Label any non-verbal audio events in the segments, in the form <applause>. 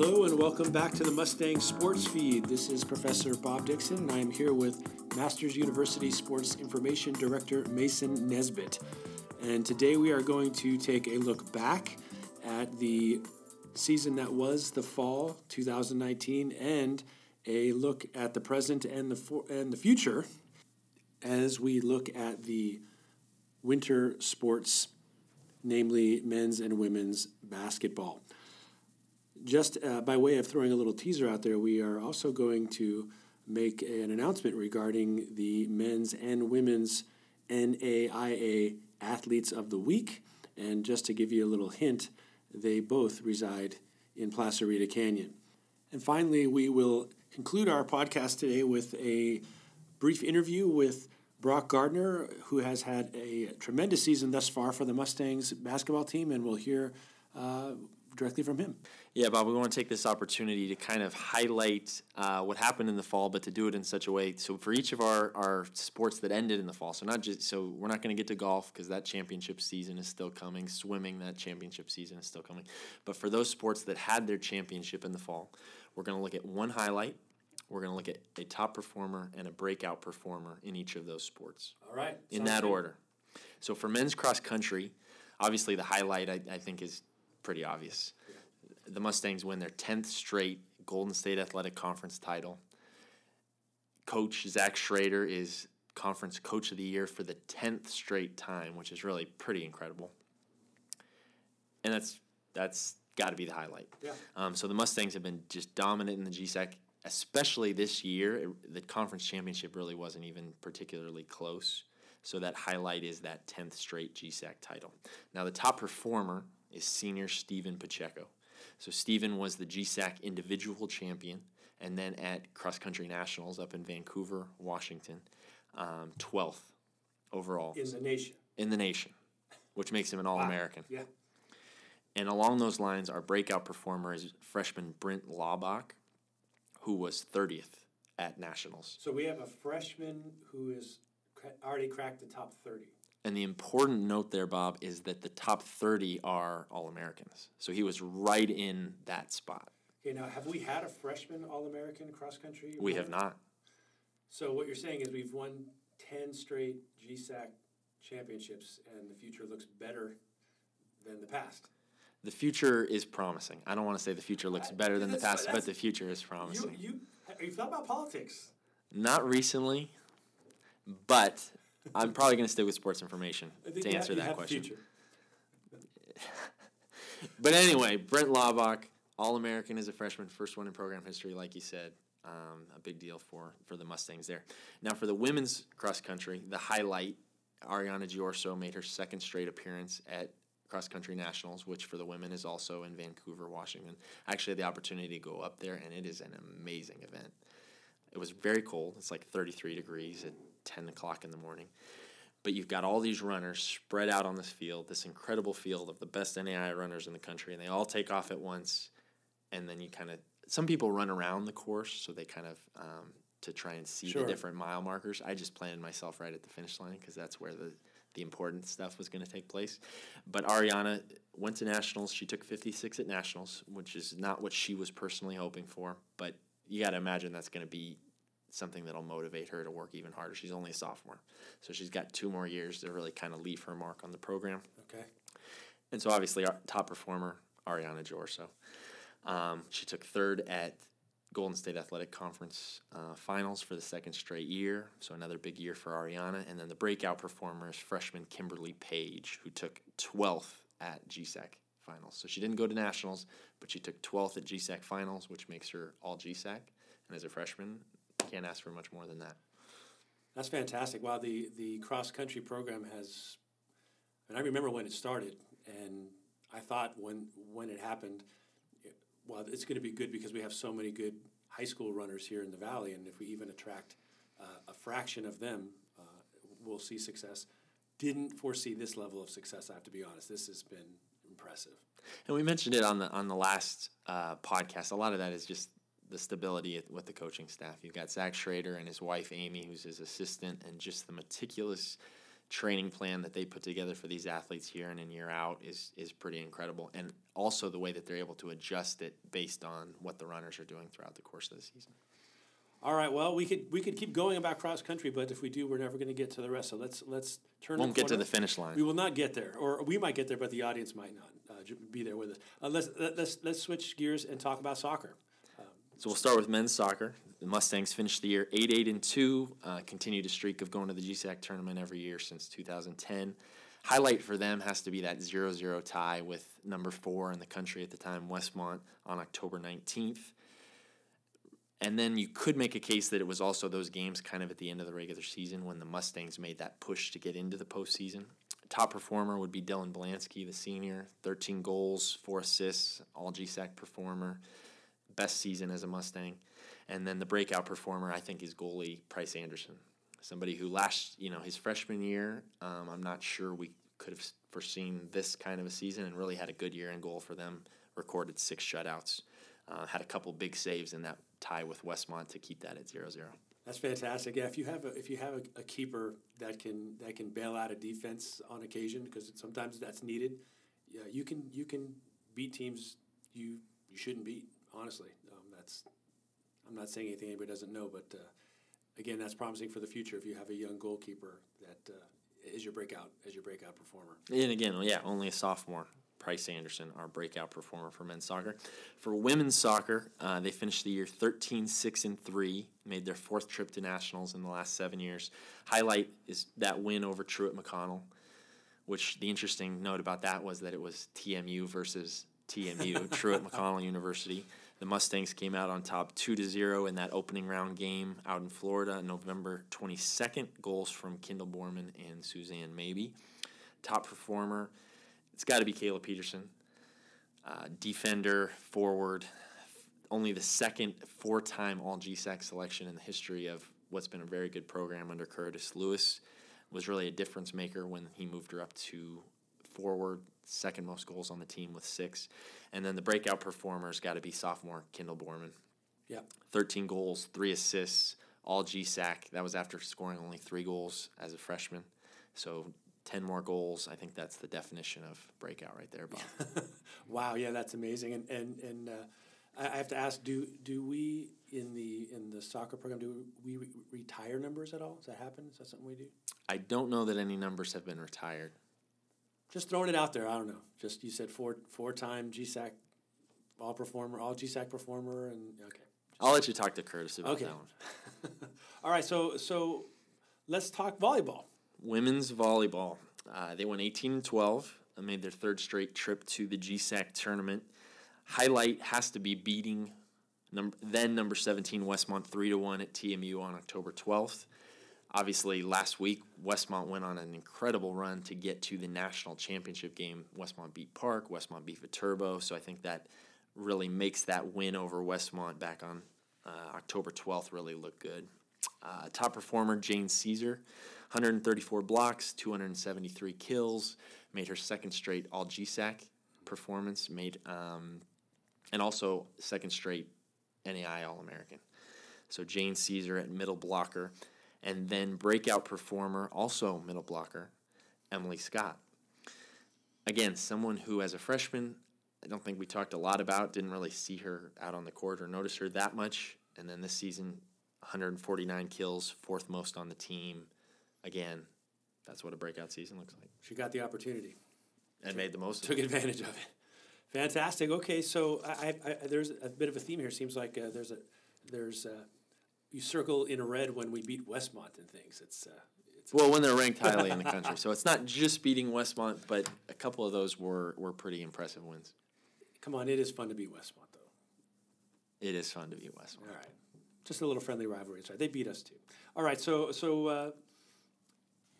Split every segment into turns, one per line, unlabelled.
Hello and welcome back to the Mustang Sports Feed. This is Professor Bob Dixon, and I am here with Masters University Sports Information Director Mason Nesbitt. And today we are going to take a look back at the season that was the fall 2019 and a look at the present and the for, and the future as we look at the winter sports, namely men's and women's basketball. Just uh, by way of throwing a little teaser out there, we are also going to make an announcement regarding the men's and women's NAIA Athletes of the Week. And just to give you a little hint, they both reside in Placerita Canyon. And finally, we will conclude our podcast today with a brief interview with Brock Gardner, who has had a tremendous season thus far for the Mustangs basketball team, and we'll hear uh, directly from him.
Yeah, Bob, we want to take this opportunity to kind of highlight uh, what happened in the fall, but to do it in such a way. So for each of our, our sports that ended in the fall, so not just so we're not going to get to golf because that championship season is still coming. Swimming, that championship season is still coming. But for those sports that had their championship in the fall, we're going to look at one highlight. We're going to look at a top performer and a breakout performer in each of those sports.
All right.
In that good. order. So for men's cross country, obviously the highlight I, I think is pretty obvious. The Mustangs win their 10th straight Golden State Athletic Conference title. Coach Zach Schrader is Conference Coach of the Year for the 10th straight time, which is really pretty incredible. And that's that's got to be the highlight.
Yeah.
Um, so the Mustangs have been just dominant in the GSAC, especially this year. It, the conference championship really wasn't even particularly close. So that highlight is that 10th straight GSAC title. Now the top performer is senior Stephen Pacheco. So Stephen was the GSAC individual champion, and then at cross country nationals up in Vancouver, Washington, um, 12th overall
in the nation.
In the nation, which makes him an All American.
Wow. Yeah.
And along those lines, our breakout performer is freshman Brent Laubach, who was 30th at nationals.
So we have a freshman who has already cracked the top 30.
And the important note there, Bob, is that the top 30 are All Americans. So he was right in that spot.
Okay, now have we had a freshman All American cross country?
We have not.
So what you're saying is we've won 10 straight GSAC championships, and the future looks better than the past.
The future is promising. I don't want to say the future looks better than the past, but the future is promising.
You, you, have you thought about politics?
Not recently, but I'm probably going to stick with sports information to answer that question. <laughs> but anyway, Brent Laubach, All American as a freshman, first one in program history, like you said. Um, a big deal for, for the Mustangs there. Now, for the women's cross country, the highlight Ariana Giorso made her second straight appearance at cross country nationals, which for the women is also in Vancouver, Washington. I actually had the opportunity to go up there, and it is an amazing event. It was very cold. It's like 33 degrees at 10 o'clock in the morning. But you've got all these runners spread out on this field, this incredible field of the best NAI runners in the country, and they all take off at once. And then you kind of, some people run around the course, so they kind of, um, to try and see sure. the different mile markers. I just planted myself right at the finish line because that's where the, the important stuff was going to take place. But Ariana went to nationals. She took 56 at nationals, which is not what she was personally hoping for. But you got to imagine that's going to be something that'll motivate her to work even harder. She's only a sophomore, so she's got two more years to really kind of leave her mark on the program.
Okay.
And so obviously, our top performer Ariana Giorso. Um, she took third at Golden State Athletic Conference uh, finals for the second straight year, so another big year for Ariana. And then the breakout performer is freshman Kimberly Page, who took 12th at GSAC finals. So she didn't go to nationals, but she took 12th at GSAC finals, which makes her all GSAC. And as a freshman, can't ask for much more than that.
That's fantastic. Wow, the the cross country program has, and I remember when it started, and I thought when when it happened, well, it's going to be good because we have so many good high school runners here in the valley, and if we even attract uh, a fraction of them, uh, we'll see success. Didn't foresee this level of success. I have to be honest. This has been impressive.
And we mentioned it on the on the last uh, podcast. A lot of that is just the stability with the coaching staff. You've got Zach Schrader and his wife Amy, who's his assistant, and just the meticulous training plan that they put together for these athletes year in and year out is is pretty incredible, and also the way that they're able to adjust it based on what the runners are doing throughout the course of the season.
All right. Well, we could we could keep going about cross country, but if we do, we're never going to get to the rest. So let's let's turn.
Won't get to the finish line.
We will not get there, or we might get there, but the audience might not uh, be there with us. Uh, let's let's let's switch gears and talk about soccer.
So we'll start with men's soccer. The Mustangs finished the year eight eight and two. Uh, continued a streak of going to the GSAC tournament every year since 2010. Highlight for them has to be that 0-0 tie with number four in the country at the time, Westmont, on October 19th. And then you could make a case that it was also those games kind of at the end of the regular season when the Mustangs made that push to get into the postseason. Top performer would be Dylan Blansky, the senior, 13 goals, four assists, all GSAC performer, best season as a Mustang. And then the breakout performer, I think, is goalie Price Anderson, somebody who last, you know, his freshman year, um, I'm not sure we could have foreseen this kind of a season and really had a good year in goal for them. Recorded six shutouts, uh, had a couple big saves in that tie with Westmont to keep that at 0 0.
That's fantastic. Yeah, if you have a if you have a, a keeper that can that can bail out a defense on occasion because sometimes that's needed, yeah, you can you can beat teams you you shouldn't beat. Honestly, um, that's I'm not saying anything anybody doesn't know, but uh, again, that's promising for the future if you have a young goalkeeper that uh, is your breakout as your breakout performer.
And again, yeah, only a sophomore. Price Anderson, our breakout performer for men's soccer. For women's soccer, uh, they finished the year 13 6 and 3, made their fourth trip to nationals in the last seven years. Highlight is that win over Truett McConnell, which the interesting note about that was that it was TMU versus TMU, Truett McConnell University. The Mustangs came out on top 2 to 0 in that opening round game out in Florida, November 22nd. Goals from Kendall Borman and Suzanne Maybe. Top performer, it's got to be Kayla Peterson. Uh, defender, forward, only the second four time All GSAC selection in the history of what's been a very good program under Curtis Lewis. Was really a difference maker when he moved her up to forward, second most goals on the team with six. And then the breakout performer's got to be sophomore Kendall Borman.
Yeah.
13 goals, three assists, all GSAC. That was after scoring only three goals as a freshman. So 10 more goals. I think that's the definition of breakout right there, Bob. <laughs>
Wow, yeah, that's amazing. And and and uh, I have to ask: Do do we in the in the soccer program do we re- retire numbers at all? Does that happen? Is that something we do?
I don't know that any numbers have been retired.
Just throwing it out there. I don't know. Just you said four four time GSAC all performer, all GSAC performer, and okay.
I'll let you talk to Curtis about
Okay.
that one. <laughs>
all right, so so let's talk volleyball.
Women's volleyball. Uh, they won 18 and 12 and made their third straight trip to the GSAC tournament. Highlight has to be beating number, then number 17 Westmont 3 to 1 at TMU on October 12th. Obviously, last week, Westmont went on an incredible run to get to the national championship game. Westmont beat Park, Westmont beat Viterbo, so I think that really makes that win over Westmont back on uh, October 12th really look good. Uh, top performer, Jane Caesar, 134 blocks, 273 kills, made her second straight All GSAC performance, made um, and also second straight NAI All American. So Jane Caesar at middle blocker, and then breakout performer, also middle blocker, Emily Scott. Again, someone who, as a freshman, I don't think we talked a lot about, didn't really see her out on the court or notice her that much. And then this season, 149 kills, fourth most on the team. Again, that's what a breakout season looks like.
She got the opportunity,
And made the most of
took
it.
advantage of it. Fantastic. Okay, so I, I, there's a bit of a theme here. Seems like uh, there's a there's uh you circle in red when we beat Westmont and things. It's uh, it's
Well, when they're ranked <laughs> highly in the country. So it's not just beating Westmont, but a couple of those were, were pretty impressive wins.
come on. It is fun to beat Westmont though.
It is fun to beat Westmont.
All right. Just a little friendly rivalry. Right. They beat us too. All right. So so uh,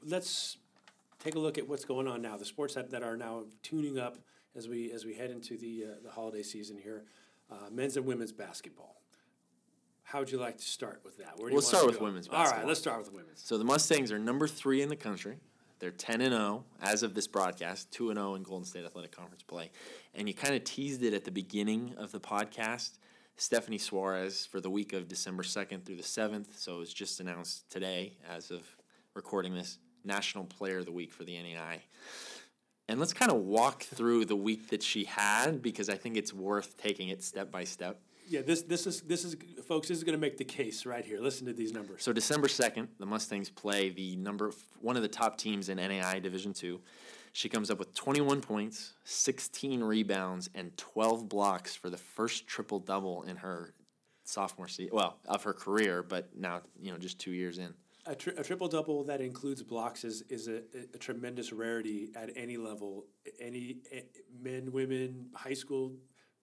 let's take a look at what's going on now. The sports that, that are now tuning up as we as we head into the uh, the holiday season here. Uh, men's and women's basketball. How would you like to start with that? Where do you
Let's
want
start with
go?
women's
All right. Let's start with the women's.
So the Mustangs are number three in the country. They're 10 and 0 as of this broadcast, 2 and 0 in Golden State Athletic Conference play. And you kind of teased it at the beginning of the podcast. Stephanie Suarez for the week of December 2nd through the 7th. So it was just announced today, as of recording this, National Player of the Week for the NAI. And let's kind of walk through the week that she had because I think it's worth taking it step by step.
Yeah, this this is this is folks. This is going to make the case right here. Listen to these numbers.
So December second, the Mustangs play the number one of the top teams in NAI Division Two. She comes up with 21 points, 16 rebounds, and 12 blocks for the first triple double in her sophomore season. Well, of her career, but now you know just two years in.
A, tri- a triple double that includes blocks is is a, a tremendous rarity at any level. Any eh, men, women, high school,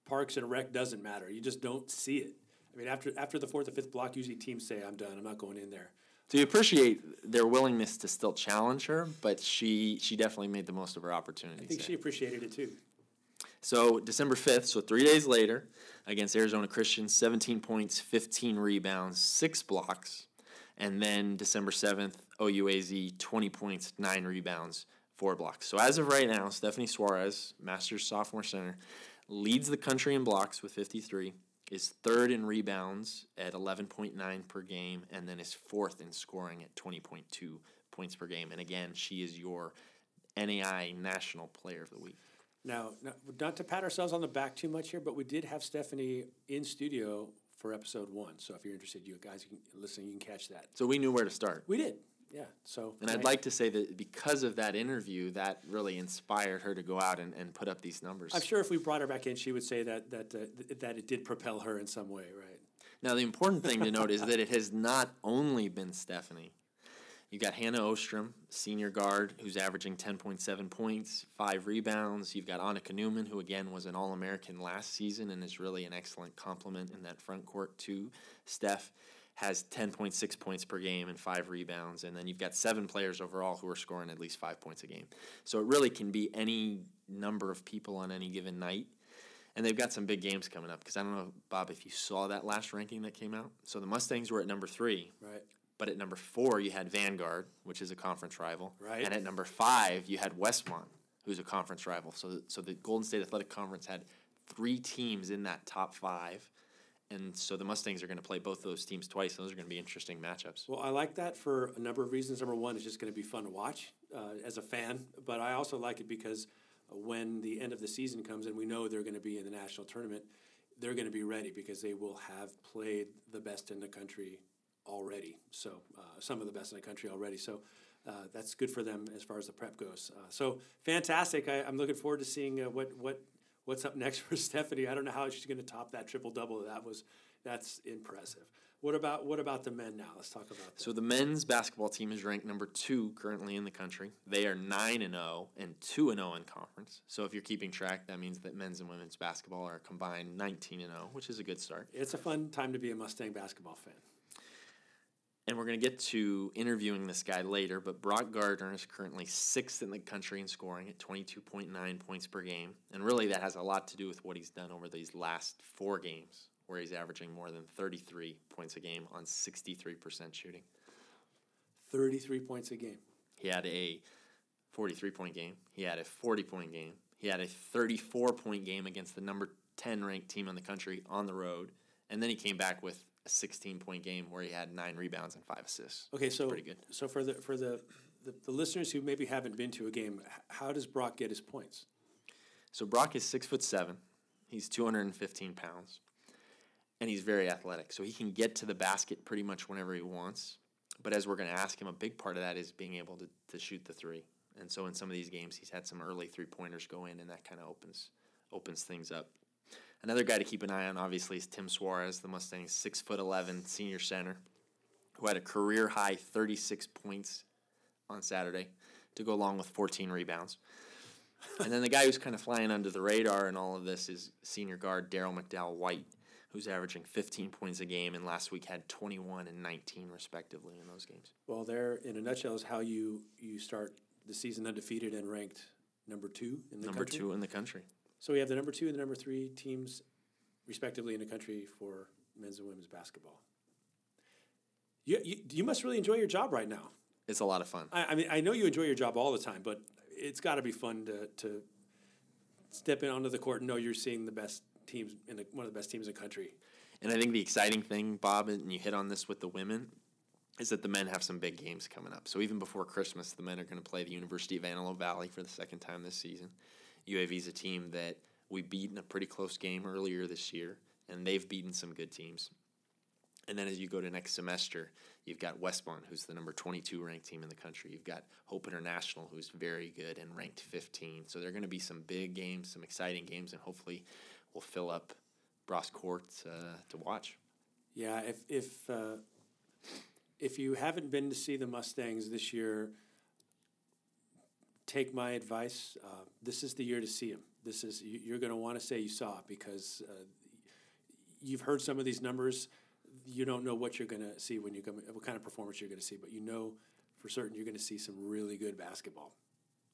parks and a rec doesn't matter. You just don't see it. I mean, after after the fourth or fifth block, usually teams say, "I'm done. I'm not going in there."
So you appreciate their willingness to still challenge her, but she she definitely made the most of her opportunities.
I think
there.
she appreciated it too.
So December fifth, so three days later, against Arizona Christian, seventeen points, fifteen rebounds, six blocks, and then December seventh, OUAZ, twenty points, nine rebounds, four blocks. So as of right now, Stephanie Suarez, Masters sophomore center, leads the country in blocks with fifty three is third in rebounds at 11.9 per game, and then is fourth in scoring at 20.2 points per game. And again, she is your NAI National Player of the Week.
Now, not, to pat ourselves on the back too much here, but we did have Stephanie in studio for episode one. So if you're interested, you guys you can listen, you can catch that.
So we knew where to start.
We did, yeah. So
And I'd like to say that because of that interview, that really inspired her to go out and, and put up these numbers.
I'm sure if we brought her back in, she would say that that uh, th- that it did propel her in some way, right?
Now, the important thing to note is that it has not only been Stephanie. You've got Hannah Ostrom, senior guard, who's averaging 10.7 points, five rebounds. You've got Annika Newman, who again was an All American last season and is really an excellent complement in that front court to Steph. Has 10.6 points per game and five rebounds. And then you've got seven players overall who are scoring at least five points a game. So it really can be any number of people on any given night. And they've got some big games coming up because I don't know, Bob, if you saw that last ranking that came out. So the Mustangs were at number three,
Right.
but at number four, you had Vanguard, which is a conference rival.
Right.
And at number five, you had Westmont, who's a conference rival. So, so the Golden State Athletic Conference had three teams in that top five. And so the Mustangs are going to play both those teams twice. And those are going to be interesting matchups.
Well, I like that for a number of reasons. Number one, it's just going to be fun to watch uh, as a fan, but I also like it because when the end of the season comes and we know they're going to be in the national tournament, they're going to be ready because they will have played the best in the country already. So uh, some of the best in the country already. So uh, that's good for them as far as the prep goes. Uh, so fantastic! I, I'm looking forward to seeing uh, what what what's up next for <laughs> Stephanie. I don't know how she's going to top that triple double. That was that's impressive. What about what about the men now? Let's talk about that.
So the men's basketball team is ranked number two currently in the country. They are nine and zero and two and zero in conference. So if you're keeping track, that means that men's and women's basketball are combined nineteen and zero, which is a good start.
It's a fun time to be a Mustang basketball fan.
And we're going to get to interviewing this guy later, but Brock Gardner is currently sixth in the country in scoring at 22.9 points per game. And really, that has a lot to do with what he's done over these last four games, where he's averaging more than 33 points a game on 63% shooting.
33 points a game.
He had a 43 point game, he had a 40 point game, he had a 34 point game against the number 10 ranked team in the country on the road. And then he came back with a 16 point game where he had nine rebounds and five assists.
Okay, so
pretty good.
So for the for the, the the listeners who maybe haven't been to a game, how does Brock get his points?
So Brock is six foot seven. He's 215 pounds, and he's very athletic. So he can get to the basket pretty much whenever he wants. But as we're going to ask him, a big part of that is being able to, to shoot the three. And so in some of these games, he's had some early three pointers go in, and that kind of opens opens things up. Another guy to keep an eye on, obviously, is Tim Suarez, the Mustangs' six foot eleven senior center, who had a career high 36 points on Saturday to go along with 14 rebounds. and then the guy who's kind of flying under the radar in all of this is senior guard Daryl McDowell White, who's averaging 15 points a game, and last week had 21 and 19 respectively in those games.
Well, there, in a nutshell, is how you you start the season undefeated and ranked number two in the
Number
country.
two in the country.
So we have the number two and the number three teams, respectively, in the country for men's and women's basketball. You, you, you must really enjoy your job right now.
It's a lot of fun.
I, I mean, I know you enjoy your job all the time, but it's got to be fun to, to step in onto the court and know you're seeing the best teams in the, one of the best teams in the country.
And I think the exciting thing, Bob, and you hit on this with the women, is that the men have some big games coming up. So even before Christmas, the men are going to play the University of Antelope Valley for the second time this season. UAV is a team that we beat in a pretty close game earlier this year, and they've beaten some good teams. And then as you go to next semester, you've got Westmont, who's the number 22 ranked team in the country. You've got Hope International, who's very good and ranked 15. So there are going to be some big games, some exciting games, and hopefully we'll fill up Bross Court uh, to watch.
Yeah, if if uh, if you haven't been to see the Mustangs this year, take my advice. Uh, this is the year to see them. This is you're going to want to say you saw it because uh, you've heard some of these numbers. You don't know what you're going to see when you come, what kind of performance you're going to see, but you know for certain you're going to see some really good basketball.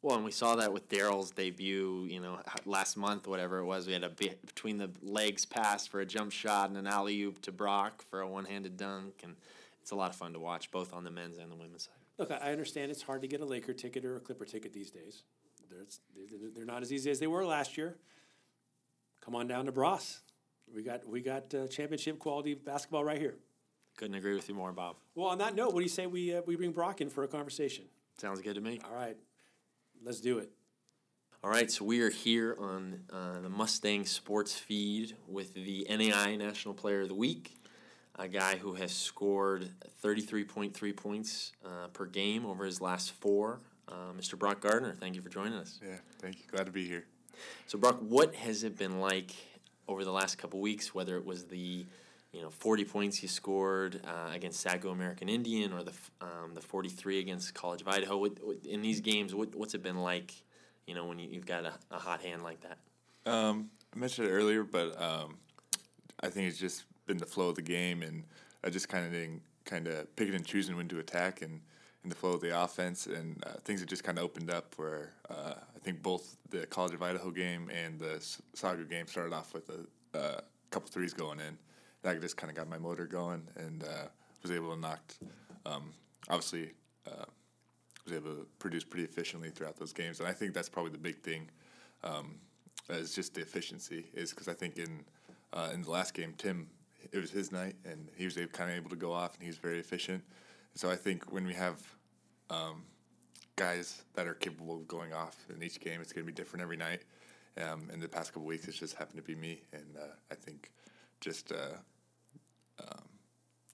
Well, and we saw that with Daryl's debut, you know, last month, whatever it was. We had a between the legs pass for a jump shot and an alley oop to Brock for a one handed dunk. And it's a lot of fun to watch, both on the men's and the women's side.
Look, I understand it's hard to get a Laker ticket or a Clipper ticket these days. They're, they're not as easy as they were last year. Come on down to Bross. We got we got uh, championship quality basketball right here.
Couldn't agree with you more, Bob.
Well, on that note, what do you say we uh, we bring Brock in for a conversation?
Sounds good to me.
All right, let's do it.
All right, so we are here on uh, the Mustang Sports feed with the NAI National Player of the Week, a guy who has scored 33.3 points uh, per game over his last four. Uh, Mr. Brock Gardner, thank you for joining us.
Yeah, thank you. Glad to be here.
So, Brock, what has it been like over the last couple weeks? Whether it was the you know 40 points you scored uh, against Sagu American Indian or the um, the 43 against College of Idaho. What, what, in these games, what, what's it been like? You know, when you, have got a, a, hot hand like that.
Um, I mentioned it earlier, but um, I think it's just been the flow of the game, and I just kind of kind of picking and choosing when to attack and in the flow of the offense, and uh, things have just kind of opened up. Where uh, I think both the College of Idaho game and the Sagu game started off with a, a couple threes going in. That just kind of got my motor going, and uh, was able to knock. Um, obviously, uh, was able to produce pretty efficiently throughout those games, and I think that's probably the big thing. Um, is just the efficiency is because I think in uh, in the last game Tim it was his night and he was kind of able to go off and he was very efficient so I think when we have um, guys that are capable of going off in each game, it's going to be different every night. Um, in the past couple weeks, it's just happened to be me, and uh, I think just uh, um,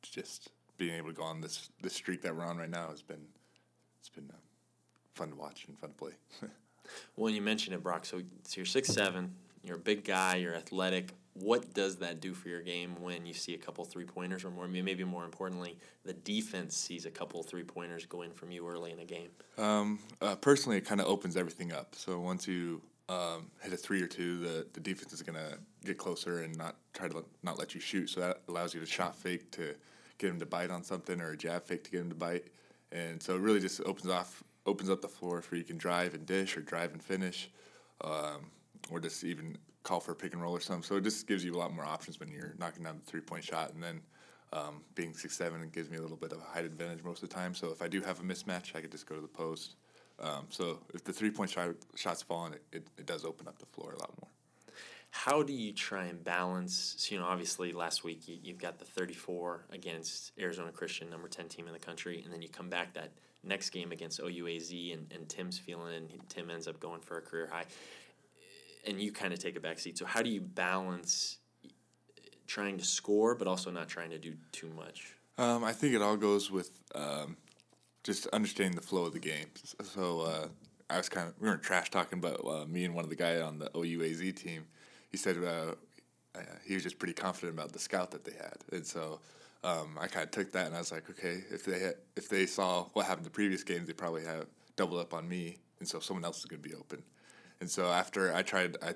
just being able to go on this this streak that we're on right now has been it's been uh, fun to watch and fun to play. <laughs>
well, you mentioned it, Brock. So, so you're six seven. You're a big guy. You're athletic what does that do for your game when you see a couple three pointers, or more, maybe more importantly, the defense sees a couple three pointers go in from you early in a game?
Um, uh, personally, it kind of opens everything up. So once you um, hit a three or two, the, the defense is going to get closer and not try to not let you shoot. So that allows you to shot fake to get him to bite on something, or a jab fake to get him to bite. And so it really just opens off opens up the floor for you can drive and dish or drive and finish, um, or just even call for a pick and roll or something. So it just gives you a lot more options when you're knocking down the three point shot. And then um, being six seven, it gives me a little bit of a height advantage most of the time. So if I do have a mismatch, I could just go to the post. Um, so if the three point shot, shots fall in, it, it, it does open up the floor a lot more.
How do you try and balance? So, you know, obviously last week you, you've got the 34 against Arizona Christian, number 10 team in the country, and then you come back that next game against OUAZ, and, and Tim's feeling and Tim ends up going for a career high and you kind of take a back seat. So how do you balance trying to score but also not trying to do too much?
Um, I think it all goes with um, just understanding the flow of the game. So uh, I was kind of we weren't trash talking, but uh, me and one of the guys on the OUAZ team, he said uh, uh, he was just pretty confident about the scout that they had, and so. Um, I kind of took that and I was like, okay, if they had, if they saw what happened the previous games, they probably have doubled up on me, and so someone else is going to be open. And so after I tried, I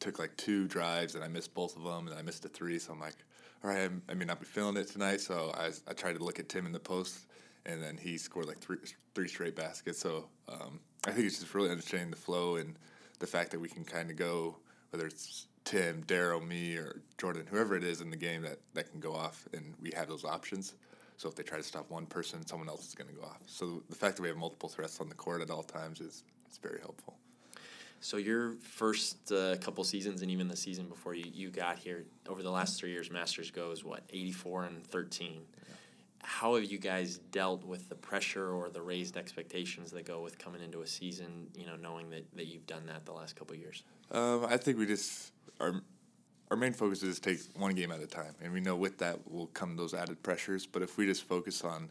took like two drives and I missed both of them, and I missed a three. So I'm like, all right, I may not be feeling it tonight. So I, I tried to look at Tim in the post, and then he scored like three three straight baskets. So um, I think it's just really understanding the flow and the fact that we can kind of go whether it's Tim, Daryl, me, or Jordan, whoever it is in the game that, that can go off, and we have those options. So if they try to stop one person, someone else is going to go off. So the fact that we have multiple threats on the court at all times is, is very helpful.
So your first uh, couple seasons and even the season before you, you got here, over the last three years, Masters goes what eighty four and thirteen. how have you guys dealt with the pressure or the raised expectations that go with coming into a season? You know, knowing that, that you've done that the last couple of years.
Um, I think we just our our main focus is take one game at a time, and we know with that will come those added pressures. But if we just focus on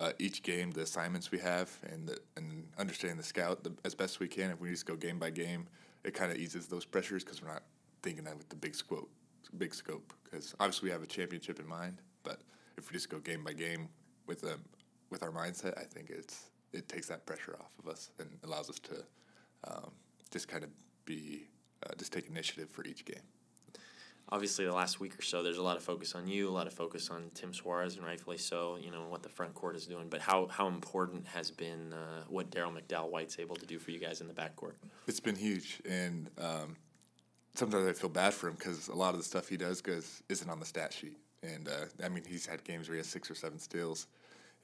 uh, each game, the assignments we have, and the, and understanding the scout the, as best we can, if we just go game by game, it kind of eases those pressures because we're not thinking that with the big scope, big scope. Because obviously we have a championship in mind, but if we just go game by game with them with our mindset, I think it's it takes that pressure off of us and allows us to um, just kind of be uh, just take initiative for each game
obviously the last week or so, there's a lot of focus on you, a lot of focus on Tim Suarez, and rightfully so. You know what the front court is doing, but how how important has been uh, what Daryl McDowell White's able to do for you guys in the backcourt?
It's been huge, and um, sometimes I feel bad for him because a lot of the stuff he does goes isn't on the stat sheet, and uh, I mean he's had games where he has six or seven steals,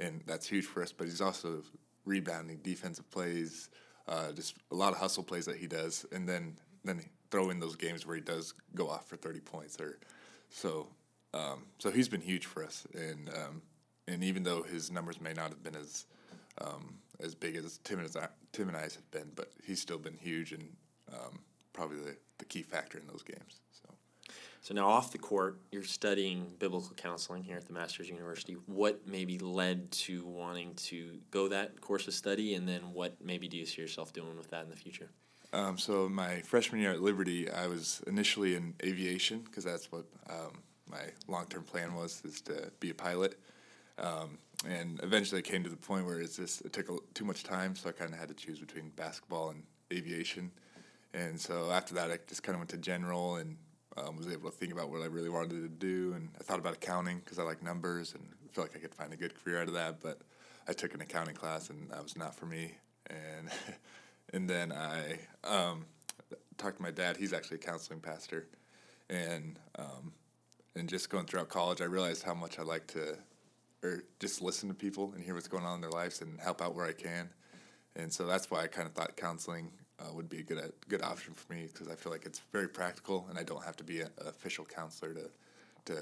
and that's huge for us. But he's also rebounding, defensive plays, uh, just a lot of hustle plays that he does, and then then throw in those games where he does go off for 30 points or so um, so he's been huge for us. And um, and even though his numbers may not have been as um, as big as Tim and, I, Tim and I's have been but he's still been huge and um, probably the, the key factor in those games so.
So now off the court you're studying biblical counseling here at the Masters University. What maybe led to wanting to go that course of study? And then what maybe do you see yourself doing with that in the future
um, so my freshman year at Liberty, I was initially in aviation because that's what um, my long term plan was is to be a pilot. Um, and eventually, it came to the point where it's just it took a, too much time, so I kind of had to choose between basketball and aviation. And so after that, I just kind of went to general and um, was able to think about what I really wanted to do. And I thought about accounting because I like numbers and I feel like I could find a good career out of that. But I took an accounting class and that was not for me. And <laughs> and then I um, talked to my dad. He's actually a counseling pastor, and um, and just going throughout college, I realized how much I like to, or just listen to people and hear what's going on in their lives and help out where I can, and so that's why I kind of thought counseling uh, would be a good good option for me because I feel like it's very practical and I don't have to be an official counselor to to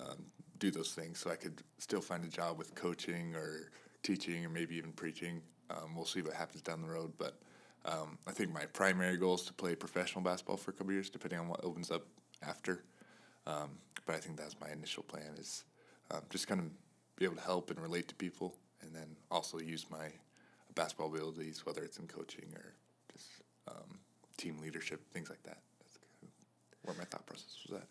um, do those things. So I could still find a job with coaching or teaching or maybe even preaching. Um, we'll see what happens down the road, but um, I think my primary goal is to play professional basketball for a couple years, depending on what opens up after. Um, but I think that's my initial plan is um, just kind of be able to help and relate to people, and then also use my basketball abilities, whether it's in coaching or just um, team leadership, things like that. That's kind of where my thought process was at.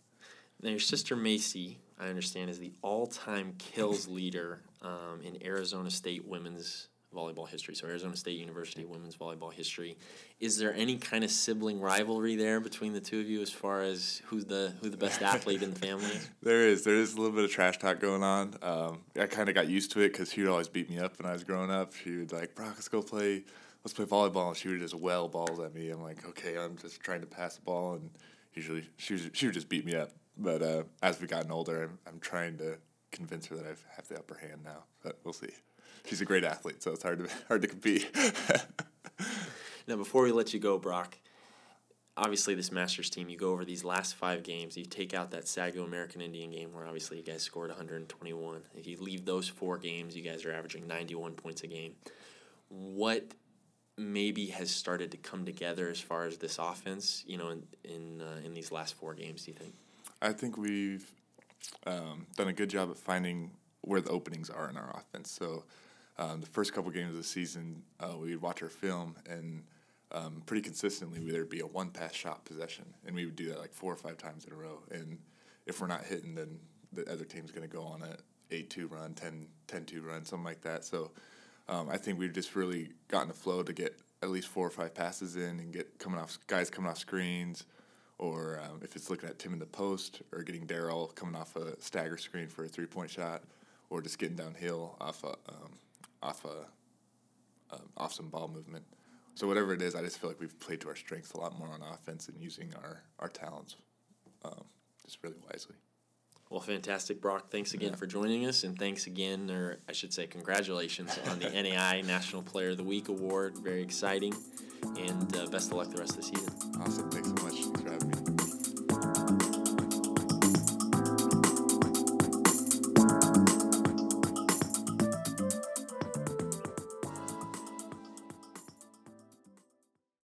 Now, your sister Macy, I understand, is the all-time kills <laughs> leader um, in Arizona State women's volleyball history. So Arizona State University women's volleyball history. Is there any kind of sibling rivalry there between the two of you as far as who's the who the best athlete in the family? <laughs>
There is. There is a little bit of trash talk going on. Um, I kind of got used to it because she would always beat me up when I was growing up. She would like, Brock, let's go play. Let's play volleyball. And she would just well balls at me. I'm like, okay, I'm just trying to pass the ball, and usually she was, she would just beat me up. But uh, as we've gotten older, I'm, I'm trying to convince her that I have the upper hand now. But we'll see she's a great athlete, so it's hard to hard to compete. <laughs>
now, before we let you go, Brock, obviously this Masters team, you go over these last five games. You take out that Sagu American Indian game where obviously you guys scored 121. If you leave those four games, you guys are averaging 91 points a game. What maybe has started to come together as far as this offense, you know, in in uh, in these last four games? Do you think?
I think we've um, done a good job at finding where the openings are in our offense. So um, the first couple games of the season, uh, we would watch our film, and um, pretty consistently, there'd be a one pass shot possession, and we would do that like four or five times in a row. And if we're not hitting, then the other team's going to go on a 8 2 run, 10 2 run, something like that. So um, I think we've just really gotten a flow to get at least four or five passes in and get coming off guys coming off screens. Or um, if it's looking at Tim in the post, or getting Daryl coming off a stagger screen for a three point shot, or just getting downhill off a um, off a off some ball movement. So whatever it is, I just feel like we've played to our strengths a lot more on offense and using our our talents um, just really wisely.
Well, fantastic, Brock. Thanks again yeah. for joining us, and thanks again, or I should say, congratulations on the <laughs> NAI National Player of the Week award. Very exciting, and uh, best of luck the rest of the season.
Awesome. Thanks so much. Thanks for having me.